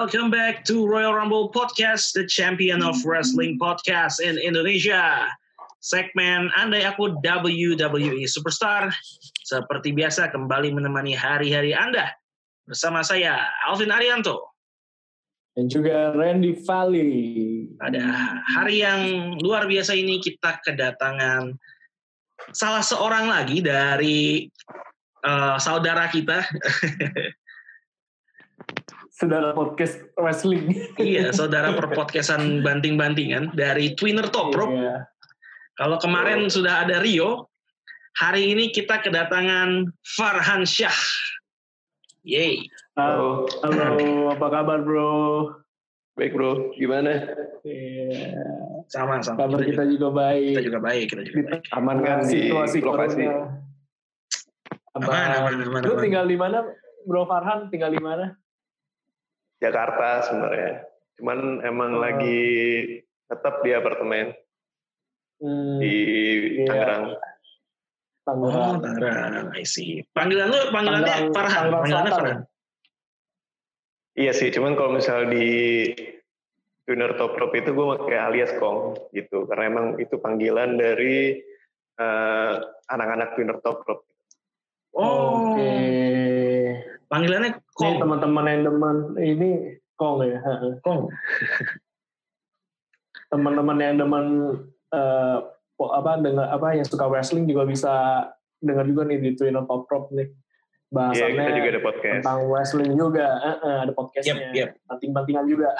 Welcome back to Royal Rumble Podcast, the champion of wrestling podcast in Indonesia. Segmen Andai Aku WWE Superstar. Seperti biasa kembali menemani hari-hari Anda. Bersama saya, Alvin Arianto. Dan juga Randy Valley. Pada hari yang luar biasa ini kita kedatangan salah seorang lagi dari uh, saudara kita. saudara podcast wrestling. iya, saudara perpodcastan banting-bantingan dari Twinner Top Rope. Iya. Kalau kemarin oh. sudah ada Rio, hari ini kita kedatangan Farhan Syah. Yay. Halo, halo, apa kabar bro? Baik bro, gimana? Iya. Sama, sama. Kabar kita, juga, juga baik. Kita juga baik, kita juga baik. Aman kan situasi lokasi? Aman, aman, aman. Lu tinggal di mana, Bro Farhan? Tinggal di mana? Jakarta sebenarnya. Cuman emang oh. lagi tetap di apartemen hmm, di iya. Tangerang. Tangerang. Oh, Tangerang. I see. Panggilan lu panggilannya Farhan. Panggilannya Farhan. Iya sih, cuman kalau misal di Junior Top Rope itu gue pakai alias Kong gitu, karena emang itu panggilan dari uh, anak-anak Junior Top Rope. Oh, oke. Okay. Panggilannya Kong. Ini teman-teman yang demen ini Kong ya. Kong. teman-teman yang demen uh, apa dengar apa yang suka wrestling juga bisa dengar juga nih di Twitter Top Prop nih bahasannya yeah, kita juga ada podcast. tentang wrestling juga uh, uh, ada podcastnya yep, yep. banting-bantingan juga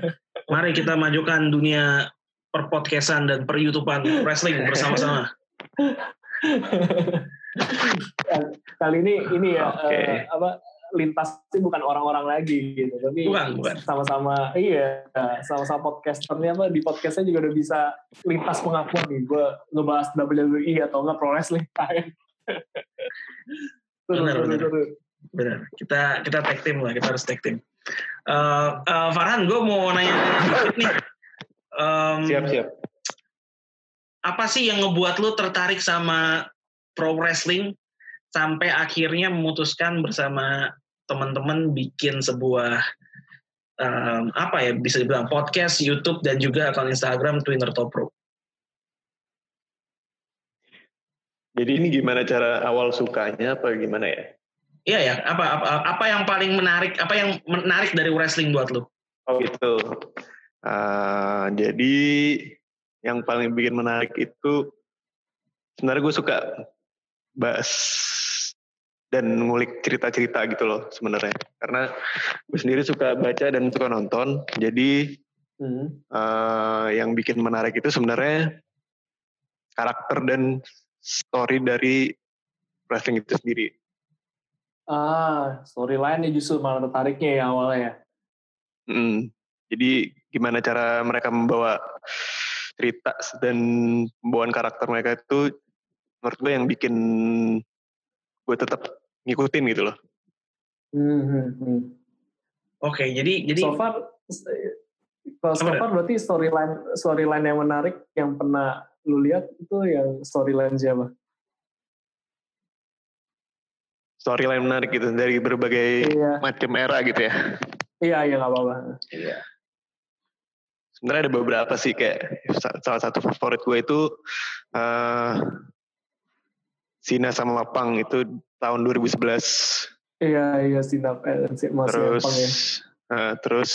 mari kita majukan dunia perpodcastan dan per YouTubean wrestling bersama-sama kali ini ini ya okay. uh, apa lintas sih bukan orang-orang lagi gitu. Tapi bukan, bukan. sama-sama iya sama-sama podcasternya apa di podcastnya juga udah bisa lintas pengakuan nih. Gue ngebahas WWE atau enggak pro wrestling. Benar benar. benar. Kita kita tag team lah kita harus tag team. Uh, uh, Farhan gue mau nanya dikit nih. Um, siap siap. apa sih yang ngebuat lu tertarik sama pro wrestling sampai akhirnya memutuskan bersama teman-teman bikin sebuah um, apa ya bisa dibilang podcast, YouTube dan juga akun Instagram Twinner Top Pro. Jadi ini gimana cara awal sukanya apa gimana ya? Iya ya, apa, apa apa yang paling menarik, apa yang menarik dari wrestling buat lo? Oh gitu. Uh, jadi yang paling bikin menarik itu sebenarnya gue suka bahas dan ngulik cerita-cerita gitu loh sebenarnya karena gue sendiri suka baca dan suka nonton jadi hmm. uh, yang bikin menarik itu sebenarnya karakter dan story dari wrestling itu sendiri ah storyline justru malah tertariknya ya awalnya ya hmm. jadi gimana cara mereka membawa cerita dan pembawaan karakter mereka itu menurut gue yang bikin gue tetap ngikutin gitu loh. Hmm, hmm, hmm. Oke, okay, jadi jadi so far kalau so far berarti storyline storyline yang menarik yang pernah lu lihat itu yang storyline siapa? Storyline menarik gitu dari berbagai iya. macam era gitu ya. Iya, iya nggak apa-apa. Iya. Sebenarnya ada beberapa sih kayak salah satu favorit gue itu uh, Sina sama Mapang itu tahun 2011. Iya iya Sina eh, masih terus, Mapang ya. Uh, terus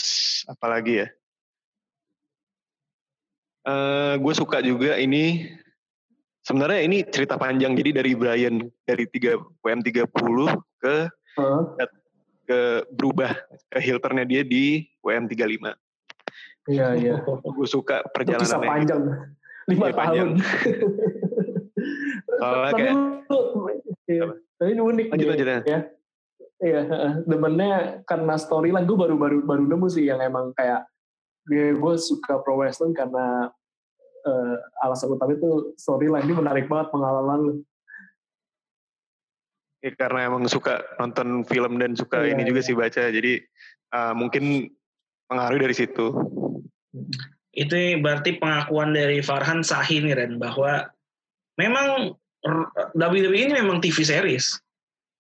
apa lagi ya? Uh, gue suka juga ini sebenarnya ini cerita panjang jadi dari Brian dari tiga WM 30 ke uh. ke berubah ke Hilternya dia di WM 35. Iya iya. gue suka perjalanannya. Kisah panjang. Lima ya, tahun. Soalnya kayak iya. tapi ini unik lanjut, lanjut, ya. ya. Iya, demennya karena storyline gue baru baru baru nemu sih yang emang kayak gue, gue suka pro wrestling karena uh, alasan utama itu storyline ini menarik banget pengalaman lu. Ya, karena emang suka nonton film dan suka iya, ini juga iya. sih baca, jadi uh, mungkin pengaruh dari situ. Itu berarti pengakuan dari Farhan sahih nih Ren bahwa memang WWE ini memang TV series.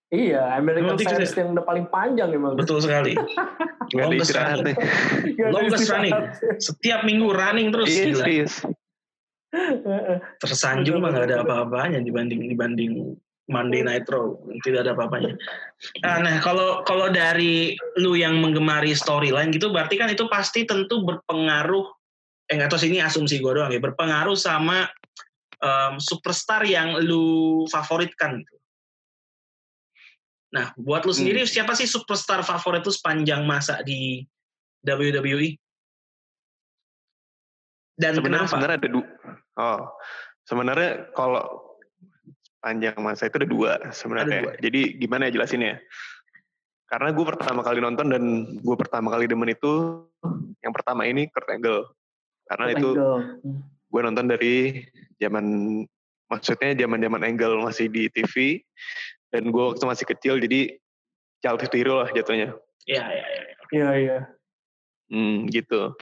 Iya, American Science tikus yang udah paling panjang emang. Betul sekali. Longest running. Longest running. Setiap minggu running terus Iya, gila. Tersanjung mah nggak ada apa-apanya dibanding dibanding Monday Night Raw. Tidak ada apa-apanya. Ah, Nah, kalau kalau dari lu yang menggemari storyline gitu, berarti kan itu pasti tentu berpengaruh. Eh nggak tahu sih ini asumsi gue doang ya. Berpengaruh sama em, superstar yang lu favoritkan gitu. Nah, buat lu Hmm. sendiri siapa sih superstar favorit lu sepanjang masa di WWE? Dan Sebenarnya kenapa? sebenarnya ada dua. Oh, sebenarnya kalau panjang masa itu ada dua sebenarnya. Ada dua. Jadi gimana ya jelasinnya? Karena gue pertama kali nonton dan gue pertama kali demen itu yang pertama ini Kurt Angle. Karena itu gue nonton dari zaman maksudnya zaman zaman Angle masih di TV dan gue waktu masih kecil jadi childhood hero lah jatuhnya. Iya, iya, iya. Iya, iya. Hmm, gitu.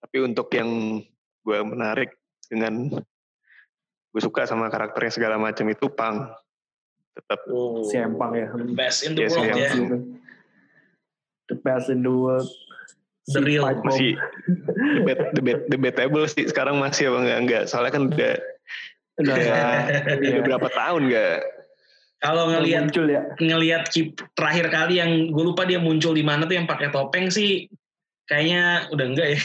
Tapi untuk yang gue menarik dengan gue suka sama karakternya segala macam itu Pang. Tetap Oh, Si Empang ya. best in the Yes, world yes. ya. The best in the world. The real. Masih debat debat debatable sih sekarang masih apa enggak enggak soalnya kan udah Udah, udah, iya. berapa tahun enggak Kalau ngelihat muncul ya. ngelihat kip terakhir kali yang gue lupa dia muncul di mana tuh yang pakai topeng sih kayaknya udah enggak ya.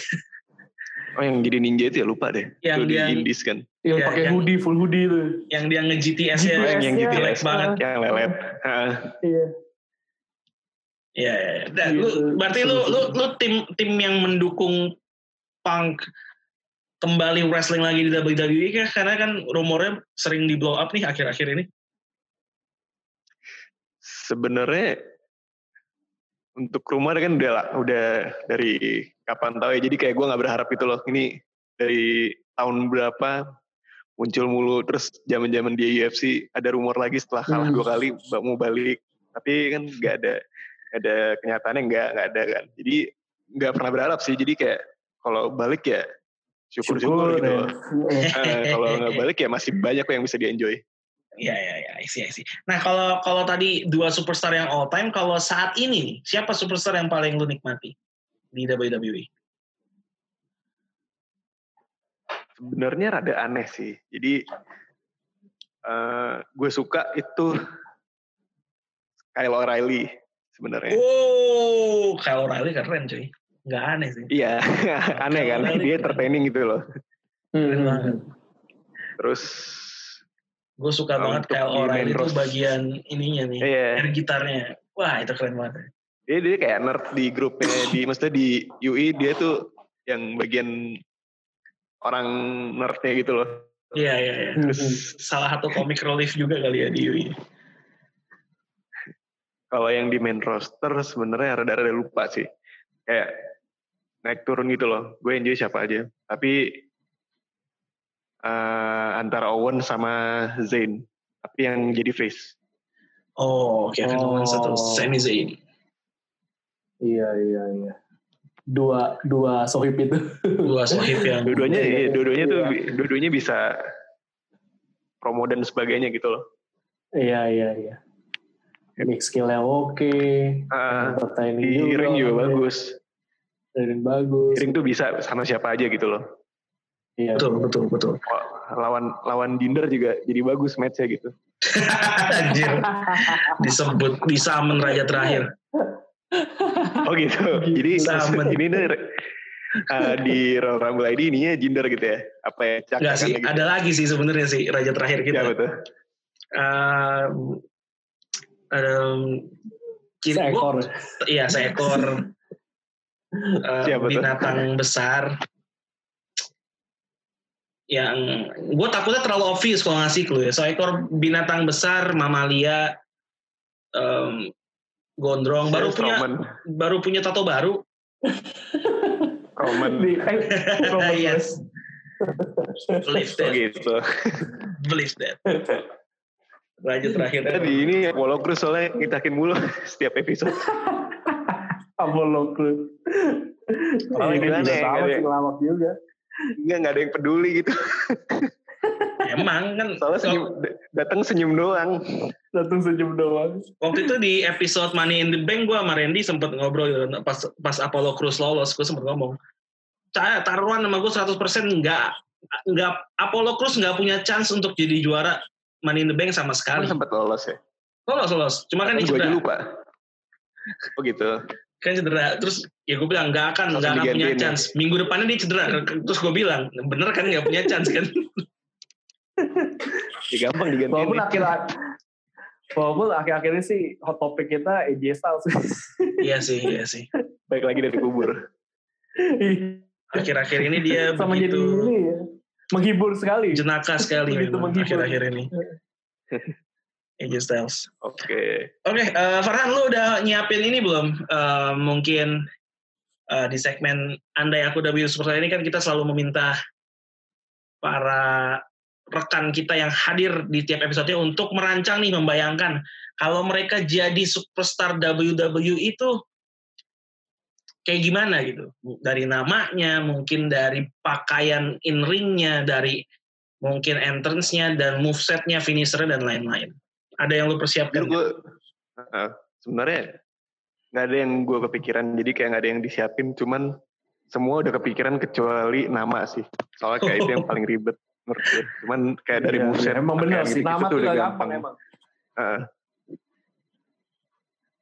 oh yang jadi ninja itu ya lupa deh Yang itu di dia- Indies kan Yang Iya, pakai yang- hoodie, full hoodie itu. Yang dia nge-GTS ya. Oh, yang yang jelek yes. banget. yang lelet Heeh. Iya. Iya, iya. iya. Dan Gitu. lu berarti lu lu lu tim tim yang mendukung Punk kembali wrestling lagi di WWE kah? Karena kan rumornya sering di blow up nih akhir-akhir ini. sebenarnya untuk rumah kan udah lah- udah dari kapan tahu ya jadi kayak gue nggak berharap gitu loh ini dari tahun berapa muncul mulu terus zaman zaman di UFC ada rumor lagi setelah kalah Hmm. dua kali mau balik tapi kan nggak ada ada kenyataannya nggak nggak ada kan jadi nggak pernah berharap sih jadi kayak kalau balik ya syukur-syukur gitu ya. loh. Eh, kalau nggak balik ya masih banyak kok yang bisa di enjoy Iya, iya, iya, I see, I see. Nah, kalau kalau tadi dua superstar yang all time, kalau saat ini nih, siapa superstar yang paling lu nikmati di? WWE? sebenarnya rada aneh sih. Jadi eh gue suka itu Kyle O'Reilly sebenarnya. Oh, Kyle O'Reilly keren cuy. Nggak aneh sih. Iya, aneh kan? O'Reilly Dia keren. entertaining gitu loh. Keren Hmm. banget. Terus Gue suka Nah, banget Kyle di O'Reilly itu bagian ininya nih, iya, air gitarnya. Wah, itu keren banget. dia dia kayak nerd di grupnya di maksudnya di UI dia tuh yang bagian orang nerdnya gitu loh. Iya, iya, iya. Hmm. Terus Salah satu komik relief juga kali ya di UI. Kalau yang di main roster sebenarnya rada-rada lupa sih. Kayak naik turun gitu loh. Gue enjoy siapa aja. Tapi eh, antara Owen sama Zayn. Tapi yang jadi face. Oh, Kevin Oh. Owens atau Sami Zayn. Iya, iya, iya. Dua dua sohib itu. Dua sohib yang Dua-duanya, Iya, iya, dua-duanya tuh, iya. dua-duanya bisa promo dan sebagainya gitu loh. Iya, iya, iya. Mix skillnya oke. Ah, Entertaining di ring juga oke. bagus. Ring bagus. Ring tuh bisa sama siapa aja gitu loh. Iya. betul, betul, betul. Lawan lawan Jinder juga jadi bagus matchnya gitu. Anjir, disebut di summon raja terakhir. Oh gitu. jadi Sama. ini nih eh, di Royal Rumble ID ininya Jinder gitu ya? Apa ya? Enggak sih, gitu. ada lagi sih sebenarnya sih raja terakhir kita. Siapa tuh? Um, um, kiri- Seekor. Iya, seekor uh, Siapa tuh? binatang besar. Yang gue takutnya terlalu obvious kalau ngasih clue ya. Seekor binatang besar, mamalia, um, gondrong, baru punya Roman. baru punya tato baru. Roman. Di, eh, Roman yes, believe Oh that, gitu. believe that. Raja terakhir. Tadi ini Apollo Crews soalnya ngitakin mulu setiap episode. Apollo Creed. Oh, Ini gimana juga ya, sama nggak sih ngelawak juga. Enggak, enggak ada yang peduli gitu. Emang kan Soalnya senyum, datang senyum doang. Datang senyum doang. Waktu itu di episode Money in the Bank gue sama Randy sempet ngobrol gitu. pas pas Apollo Crews lolos gue sempet ngomong "Ca- taruhan sama gue 100% nggak nggak Apollo Crews nggak punya chance untuk jadi juara Money in the Bank sama Kan sekali. sempat lolos ya. Lolos lolos, cuma kan Kan dia gue cedera. lupa. Oh gitu. Kan cedera. Terus ya gue bilang nggak akan Langsung nggak akan punya ya? chance. Minggu depannya dia cedera. Terus gue bilang bener kan nggak punya chance kan? Ya gampang digantiin. Walaupun nih. akhir Walaupun akhir-akhir ini sih hot topic kita AJ Styles sih. iya sih, iya sih. Baik lagi dari kubur. Akhir-akhir ini dia Sama jadi begitu ini ya. Menghibur sekali. jenaka sekali memang menghibur. akhir-akhir ini. AJ Styles. Oke. Oke, eh, Farhan, lu udah nyiapin ini belum? Eh, mungkin eh, di segmen Andai Aku W Superstar ini kan kita selalu meminta para rekan kita yang hadir di tiap episodenya untuk merancang nih, membayangkan kalau mereka jadi superstar WWE itu kayak gimana gitu. Dari namanya, mungkin dari pakaian in ringnya, dari mungkin entrance-nya, dan moveset-nya, finisher-nya, dan lain-lain. Ada yang lu persiapkan? Gue uh, sebenarnya nggak ada yang gue kepikiran. Jadi kayak nggak ada yang disiapin. Cuman semua udah kepikiran kecuali nama sih. Soalnya kayak itu yang paling ribet menurut gue. Cuman kayak dari Iya, moveset. iya. Emang bener pakaian sih. Nama tuh tuh udah gak gampang emang. Uh,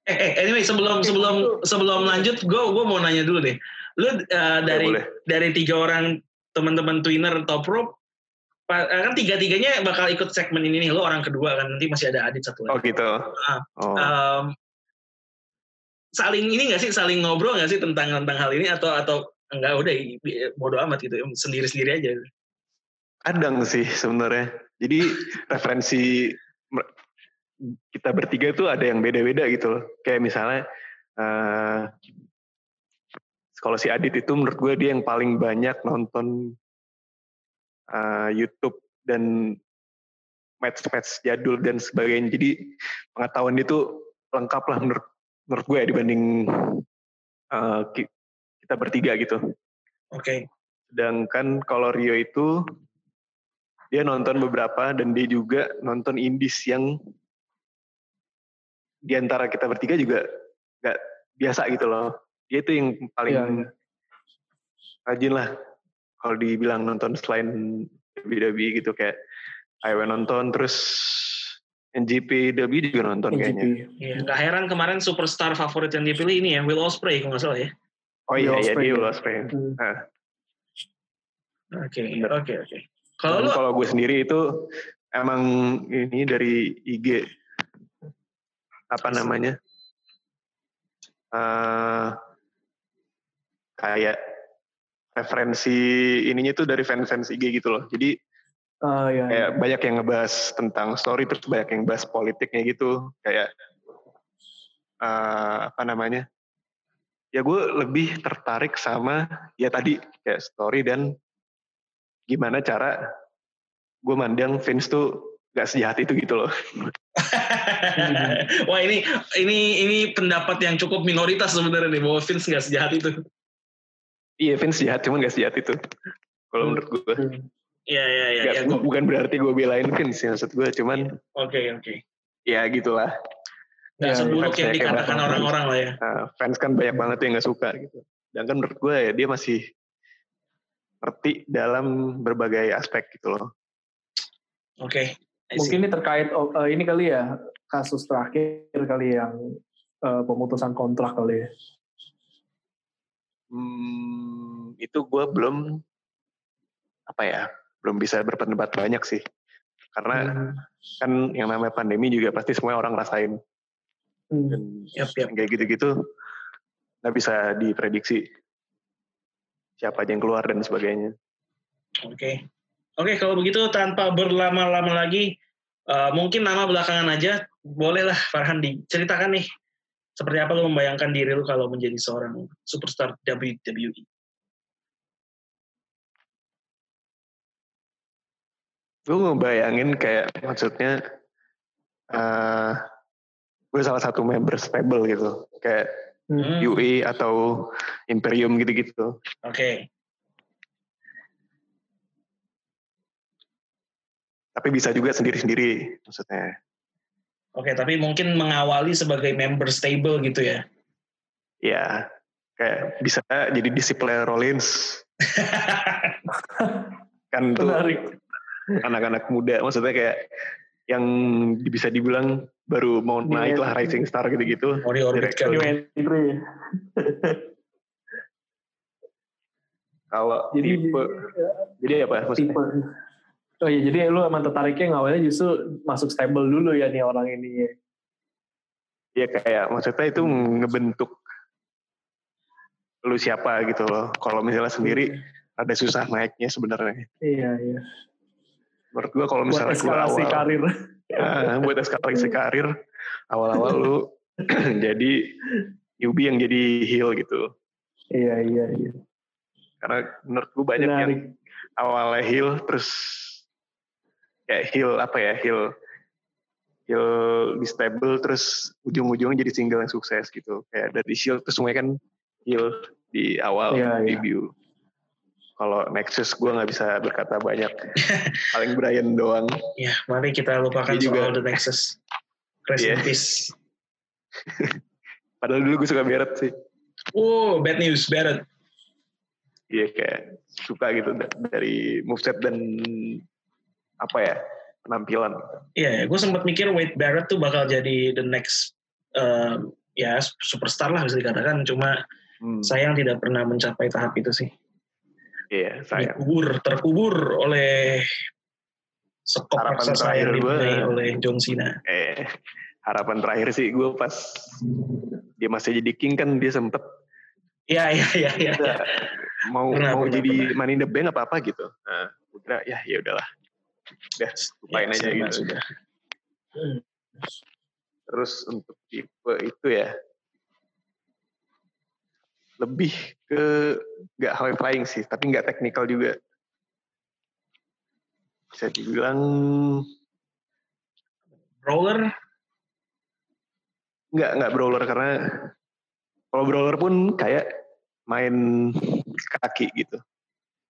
Eh, eh, anyway sebelum sebelum itu. sebelum lanjut, gue gue mau nanya dulu deh. Lu uh, dari boleh. dari tiga orang teman-teman twinner top rope, eh, kan tiga tiganya bakal ikut segmen ini nih. Lu orang kedua kan nanti masih ada Adit satu Oh lagi. gitu. Ah. Oh. Em, saling ini nggak sih saling ngobrol nggak sih tentang tentang hal ini atau atau enggak udah bodo amat gitu sendiri sendiri aja. Kadang sih sebenarnya. Jadi referensi kita bertiga tuh ada yang beda-beda gitu loh. Kayak misalnya eh kalau si Adit itu menurut gue dia yang paling banyak nonton eh, YouTube dan match-match jadul dan sebagainya. Jadi pengetahuan dia tuh lengkap lah menurut menurut gue ya dibanding ki- kita bertiga gitu. Oke. Sedangkan kalau Rio itu dia nonton beberapa dan dia juga nonton indies yang di antara kita bertiga juga nggak biasa gitu loh. Dia itu yang paling Iya, iya. rajin lah kalau dibilang nonton selain WWE gitu kayak IW nonton terus NGP WWE juga nonton kayaknya. NGP. Iya, nggak heran kemarin superstar favorit yang dipilih ini ya Will Ospreay kalau nggak salah ya. Oh iya, Will iya dia Will Ospreay. Hmm. Oke, Bener. oke, oke. Kalau kalau gue sendiri itu emang ini dari IG apa namanya eh kayak referensi ininya tuh dari fans-fans IG gitu loh. Jadi Ah, iya, iya. kayak banyak yang ngebahas tentang story terus banyak yang bahas politiknya gitu kayak eh apa namanya ya gue lebih tertarik sama ya tadi kayak story dan gimana cara gue mandang Vince tuh gak sejahat itu gitu loh Wah ini ini ini pendapat yang cukup minoritas sebenarnya nih bahwa Vince nggak sejahat itu. iya Vince jahat cuman gak sejahat itu kalau menurut gue. Iya iya iya. Ya, gua- bukan berarti gue belain Vince ya maksud gue cuman Oke oke. ya gitulah Nggak Ya, seburuk yang dikatakan orang-orang lah ya. Nah, fans kan banyak banget yang nggak suka gitu. Dan kan menurut gue ya dia masih ngerti dalam berbagai aspek gitu loh. Oke. Mungkin ini terkait eh, ini kali ya kasus terakhir kali yang eh, pemutusan kontrak kali ya. Hmm, itu gue belum apa ya, belum bisa berpendapat banyak sih. Karena Hmm. kan yang namanya pandemi juga pasti semua orang rasain. Hmm. Dan yang kayak gitu-gitu nggak bisa diprediksi siapa aja yang keluar dan sebagainya. Oke. Oke, kalau begitu tanpa berlama-lama lagi, eh, mungkin nama belakangan aja, bolehlah Farhan diceritakan nih, seperti apa lu membayangkan diri lu kalau menjadi seorang superstar WWE. gue ngebayangin kayak maksudnya eh gue salah satu member stable gitu kayak Hmm. UE atau Imperium gitu-gitu Oke. Tapi bisa juga sendiri-sendiri maksudnya Oke, tapi mungkin mengawali sebagai member stable gitu ya. Ya, kayak bisa jadi disiplin Rollins. kan tuh Menarik. anak-anak muda, maksudnya kayak yang bisa dibilang baru mau New naik lah entry. rising star gitu-gitu. Entry. Kalau Jadi tipe, jadi apa? Maksudnya? tipe. Oh iya, jadi lu emang tertariknya awalnya justru masuk stable dulu ya nih orang ini. Ya kayak maksudnya itu ngebentuk lu siapa gitu loh. Kalau misalnya sendiri ada susah naiknya sebenarnya. Iya, iya. Menurut gua kalau Buat misalnya gua eskalasi awal, karir. Ah, buat eskalasi karir awal-awal lu jadi newbie yang jadi heel gitu. Iya, iya, iya. Karena menurut gua banyak yang Menarik. awalnya heel terus kayak heel apa ya heel heel di stable terus ujung-ujungnya jadi single yang sukses gitu kayak dari shield terus semuanya kan heel di awal Iya, iya. debut kalau Nexus gue nggak bisa berkata banyak paling Brian doang Ya, mari kita lupakan Dia juga- soal The Nexus. Rest in Iya. peace. padahal dulu gue suka Barrett sih Oh, bad news, Barrett. iya kayak suka gitu da- dari moveset dan apa ya penampilan Iya, gue sempat mikir Wade Barrett tuh bakal jadi the next um, ya superstar lah bisa dikatakan. Cuma Hmm, sayang tidak pernah mencapai tahap itu sih. iya sayang Dikubur, terkubur oleh sekop raksasa yang dipunyai oleh John Cena. eh harapan terakhir sih gue pas dia masih jadi king kan dia sempet Iya, iya, iya, iya. Udah, mau Pernah, mau pernah, jadi pernah. money in the bank apa apa gitu nah gue kira ya ya udahlah udah lupain Ya, aja gitu. sudah. terus untuk tipe itu ya lebih ke nggak high flying sih tapi nggak technical juga. Bisa dibilang Roller, nggak nggak brawler karena kalau brawler pun kayak main kaki gitu.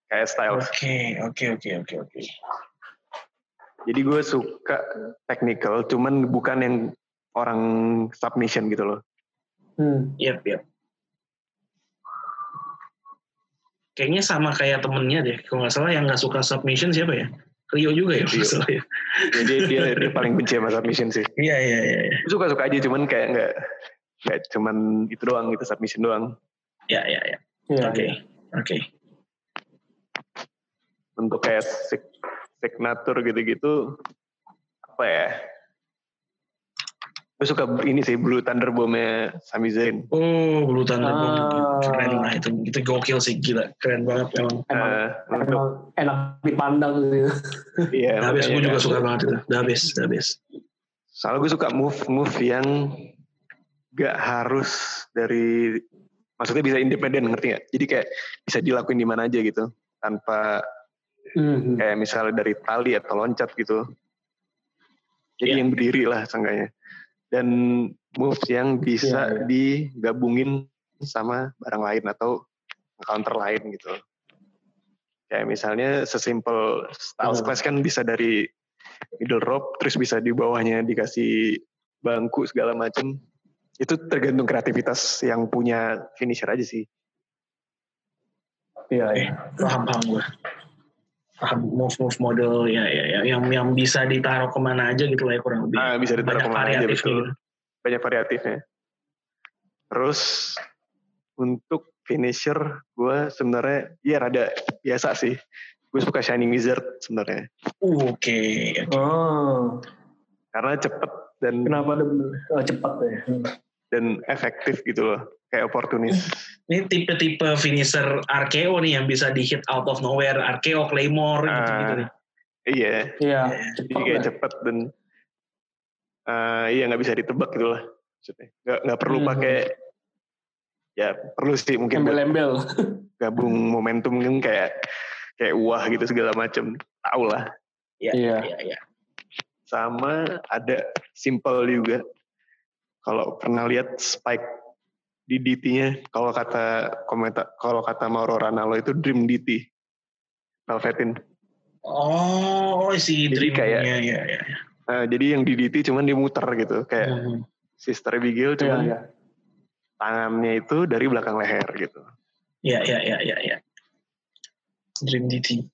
Kayak style. Oke, oke, oke, oke, oke. Jadi gue suka technical, cuman bukan yang orang submission gitu loh. Hmm. Yap, yap. Kayaknya sama kayak temennya deh. Kalau nggak salah yang nggak suka submission siapa ya? Rio juga ya, Rio. masalah ya. Jadi dia, dia paling benci sama submission sih. Iya, iya, iya. iya. Suka-suka aja, cuman kayak nggak nggak cuman itu doang, itu submission doang. Iya, iya, iya. Iya, Oke, iya. oke. Untuk kayak signature gitu-gitu, apa ya? Gue suka ini sih Blue Thunder Bomb-nya Sami Zayn. Oh, Blue Thunder Bomb. Ah. keren lah itu. Itu gokil sih, gila. Keren banget emang. Emang, untuk emang enak dipandang gitu. iya, habis, gue juga suka banget itu. Udah habis, udah habis. Soalnya gue suka move-move yang gak harus dari maksudnya bisa independen ngerti gak? Jadi kayak bisa dilakuin di mana aja gitu tanpa Hmm. kayak misalnya dari tali atau loncat gitu. Jadi Iya. yang berdiri lah seenggaknya. Dan moves yang bisa Iya, iya. digabungin sama barang lain atau counter lain gitu. Kayak misalnya sesimpel Styles Hmm. Clash kan bisa dari middle rope, terus bisa di bawahnya dikasih bangku segala macem. Itu tergantung kreativitas yang punya finisher aja sih. Iya, iya. paham, paham gue. Paham move-move model ya, ya, ya, yang yang bisa ditaruh ke mana aja gitu lah ya kurang lebih. Ah, bisa ditaruh Banyak ke mana aja betul. gitu. Banyak variatifnya. Terus untuk finisher gue sebenarnya ya rada biasa sih. Gue suka Shining Wizard sebenarnya. Uh, Oke, oke. Oh, Karena cepet dan kenapa ada oh, cepat ya? dan efektif gitu loh. Kayak oportunis. Ini tipe-tipe finisher RKO nih yang bisa di hit out of nowhere, RKO, Claymore Ah, gitu-gitu nih. Iya, Iya, jadi cepat kayak lah. cepet dan eh, iya nggak bisa ditebak gitu lah. Maksudnya nggak nggak perlu Hmm. pakai ya perlu sih mungkin Embel-embel. gabung momentum mungkin kayak kayak wah gitu segala macem tahu lah Iya, Iya. iya, iya. sama ada simple juga kalau pernah lihat spike di DT-nya kalau kata komentar kalau kata Mauro Ranallo itu dream DT Velvetin Oh, oh si Dream kayak- ya, ya, ya. Uh, jadi yang di DT cuman dia muter gitu kayak Hmm. Sister Abigail Iya, cuman iya. tangannya itu dari belakang leher gitu. Ya, ya, ya, ya, ya. Dream DT.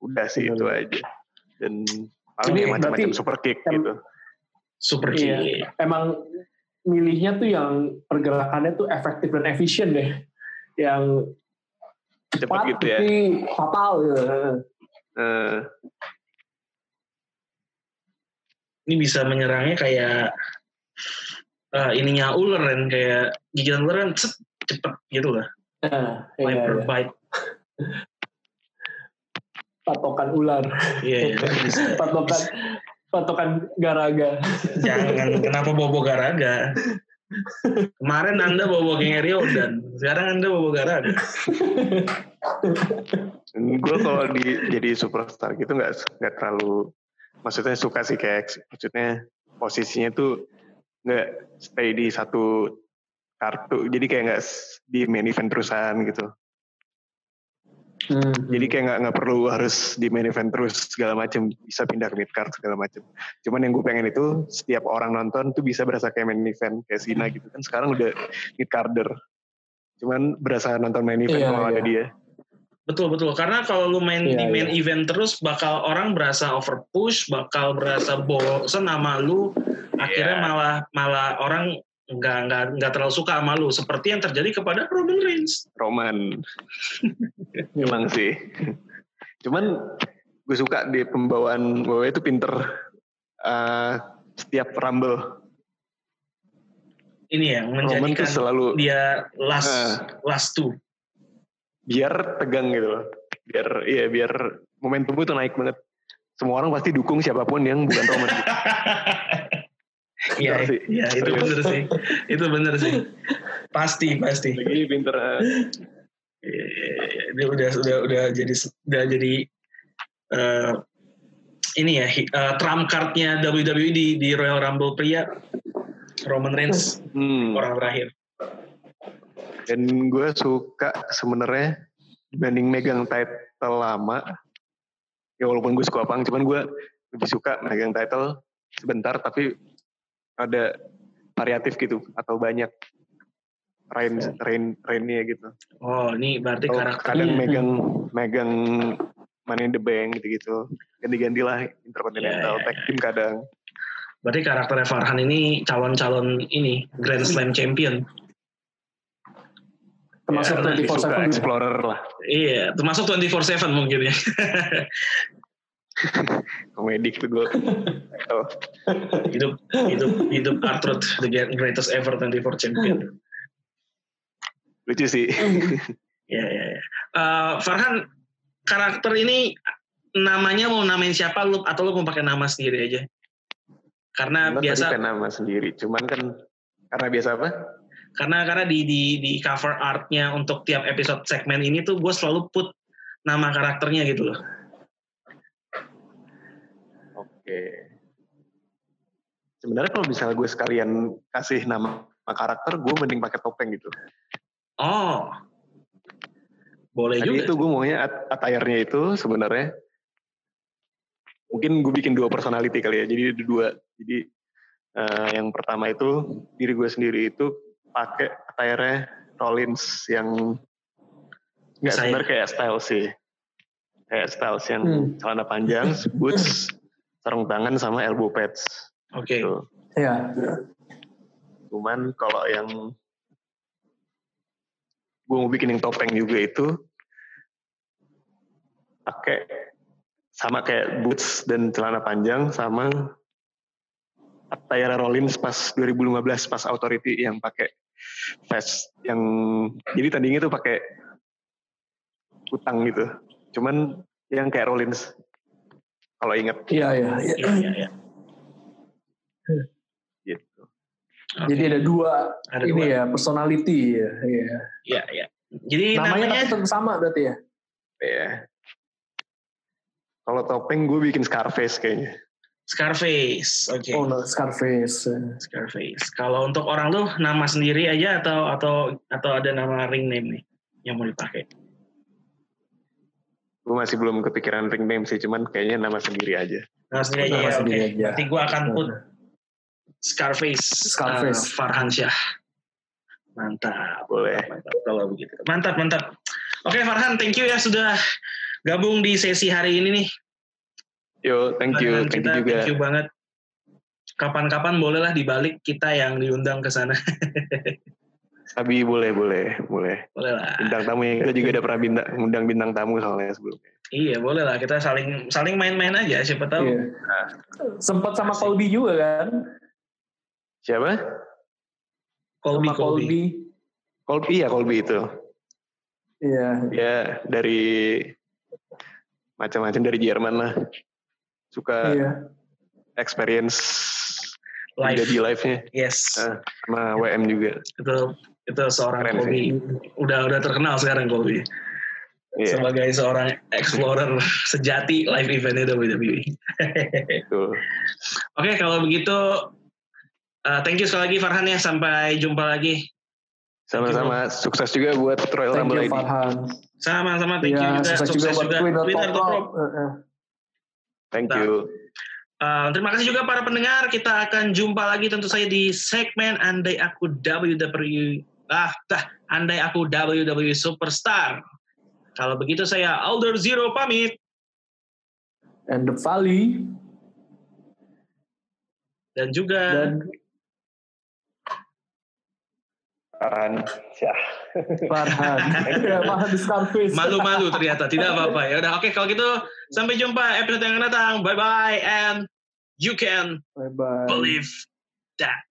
Udah sih Benar. itu aja. Dan paling Ini ya macam-macam super kick em- gitu. Super Iya. kick. Emang milihnya tuh yang pergerakannya tuh efektif dan efisien deh. Yang Cepet cepat gitu ya. tapi fatal gitu. Eh, Ini bisa menyerangnya kayak eh, ininya ular kan kayak gigitan ular kan cepet gitu lah. Nah, iya, Viper iya. bite. Patokan ular, Iya, iya. bisa. patokan patokan garaga. Jangan kenapa bobo garaga. Kemarin Anda bobo geng dan sekarang Anda bobo garaga. gue kalau di jadi superstar gitu nggak nggak terlalu maksudnya suka sih kayak maksudnya posisinya tuh nggak stay di satu kartu jadi kayak nggak di main event terusan gitu Hmm. jadi kayak nggak nggak perlu harus di main event terus segala macam bisa pindah ke mid card segala macam cuman yang gue pengen itu setiap orang nonton tuh bisa berasa kayak main event kayak Sina gitu kan. Sekarang udah mid carder cuman berasa nonton main event Iya, kalau ada iya. dia. Betul betul. Karena kalau lu main Iya, di main event terus bakal orang berasa over push, bakal berasa bosen sama lu, akhirnya Iya. malah malah orang nggak nggak nggak terlalu suka sama lu seperti yang terjadi kepada Roman Reigns. Roman Emang sih. Cuman gue suka di pembawaan WWE itu pinter eh, setiap rumble. Ini ya Roman tuh menjadikan selalu dia last Eh. last two. biar tegang gitu loh. Biar iya biar momentum itu naik banget. Semua orang pasti dukung siapa pun yang bukan Roman. gitu. Iya, sih. iya itu bener sih, itu bener sih, pasti pasti. Jadi pinter. eh, Iya, iya, iya. Dia udah udah udah jadi udah jadi eh, ini ya eh, trump cardnya WWE di di Royal Rumble pria Roman Reigns hmm. orang terakhir. Dan gue suka sebenarnya dibanding megang title lama. Ya walaupun gue suka pang, cuman gue lebih suka megang title sebentar tapi ada variatif gitu atau banyak rain rain rainnya gitu. Oh ini berarti Atau karakternya kadang megang megang Money in the Bank gitu-gitu. Ganti-gantilah Intercontinental Iya, iya, tag team kadang. berarti karakternya Farhan ini calon-calon ini Grand Slam champion. Termasuk Ya, 24/7 Suka ya? explorer lah. Iya, termasuk 24/7 mungkin ya. Komedik tuh gue. oh, hidup hidup hidup Artruth the greatest ever 24 champion. lucu sih. Ya, ya, ya. Eh, Farhan, karakter ini namanya mau namain siapa lu atau lu mau pakai nama sendiri aja? Karena Sebenarnya biasa nama sendiri. Cuman kan karena biasa apa? karena karena di di di cover artnya untuk tiap episode segmen ini tuh gue selalu put nama karakternya gitu loh. Oke. Sebenarnya kalau misalnya gue sekalian kasih nama karakter, gue mending pakai topeng gitu. Oh, boleh Tadi juga. itu gue maunya at- attire-nya itu sebenarnya mungkin gue bikin dua personality kali ya. Jadi ada dua. Jadi eh, yang pertama itu diri gue sendiri itu pakai attire Rollins yang nggak sebenarnya kayak style sih. Kayak style yang Hmm. celana panjang, boots, sarung tangan sama elbow pads. Oke. Gitu. Iya. Cuman kalau yang gue mau bikin yang topeng juga itu pakai sama kayak boots dan celana panjang sama attire Rollins pas 2015 pas Authority yang pakai vest yang jadi tandingnya tuh pakai utang gitu. Cuman yang kayak Rollins kalau inget Iya, iya. iya. Iya, iya, iya. gitu. Oke. Jadi ada dua Ada ini dua. ya, personality ya. Iya. Iya, iya. Jadi Namanya, namanya, tapi tetap sama berarti ya? Ya. Kalau topeng gue bikin Scarface kayaknya. Scarface. Oke. Oh, no, Scarface. Scarface. Kalau untuk orang lu nama sendiri aja atau atau atau ada nama ring name nih yang mau dipakai? Gue masih belum kepikiran ring name sih, cuman kayaknya nama sendiri aja. Nama sendiri aja Nama ya, sendiri aja. Berarti gue akan put Scarface, Scarface. uh, Farhan Syah. Mantap. Boleh. Mantap kalau begitu. Mantap, mantap. Oke Farhan, thank you ya sudah gabung di sesi hari ini nih. Yo, thank you, Dengan thank kita, you juga. Thank you banget. Kapan-kapan bolehlah dibalik kita yang diundang ke sana. Abi boleh, boleh, boleh. boleh lah. Bintang tamu yang kita juga udah pernah bintang, undang bintang tamu soalnya sebelumnya. Iya, boleh lah. Kita saling saling main-main aja. Siapa tahu. Iya. Sempat sama Asik. Colby juga kan? Siapa? Colby, sama Colby. Colby. Colby, iya Colby itu. Iya. Ya dari macam-macam dari Jerman lah. Suka Iya. experience Live. jadi live-nya Yes. Ah. sama WM juga. Itu itu seorang Keren Colby. Udah udah terkenal sekarang Colby. Iya, Sebagai seorang explorer sejati live eventnya WWE. Oke, kalau begitu uh, thank you sekali lagi Farhan ya. Sampai jumpa lagi. Sama-sama sukses juga buat Royal Thank Rumble you ID. Sama-sama thank you Iya, juga. sukses juga buat Twitter Twitter Top. Thank Nah. you. Uh, terima kasih juga para pendengar. Kita akan jumpa lagi tentu saja di segmen Andai Aku WWE ah, dah, Andai Aku WWE Superstar. Kalau begitu saya Alder Zero pamit And the Valley dan juga dan Farhan. Farhan. Ya, Farhan di Scarface. malu-malu ternyata tidak apa-apa ya. Udah oke kalau gitu sampai jumpa episode yang akan datang. Bye bye and you can Bye bye. believe that.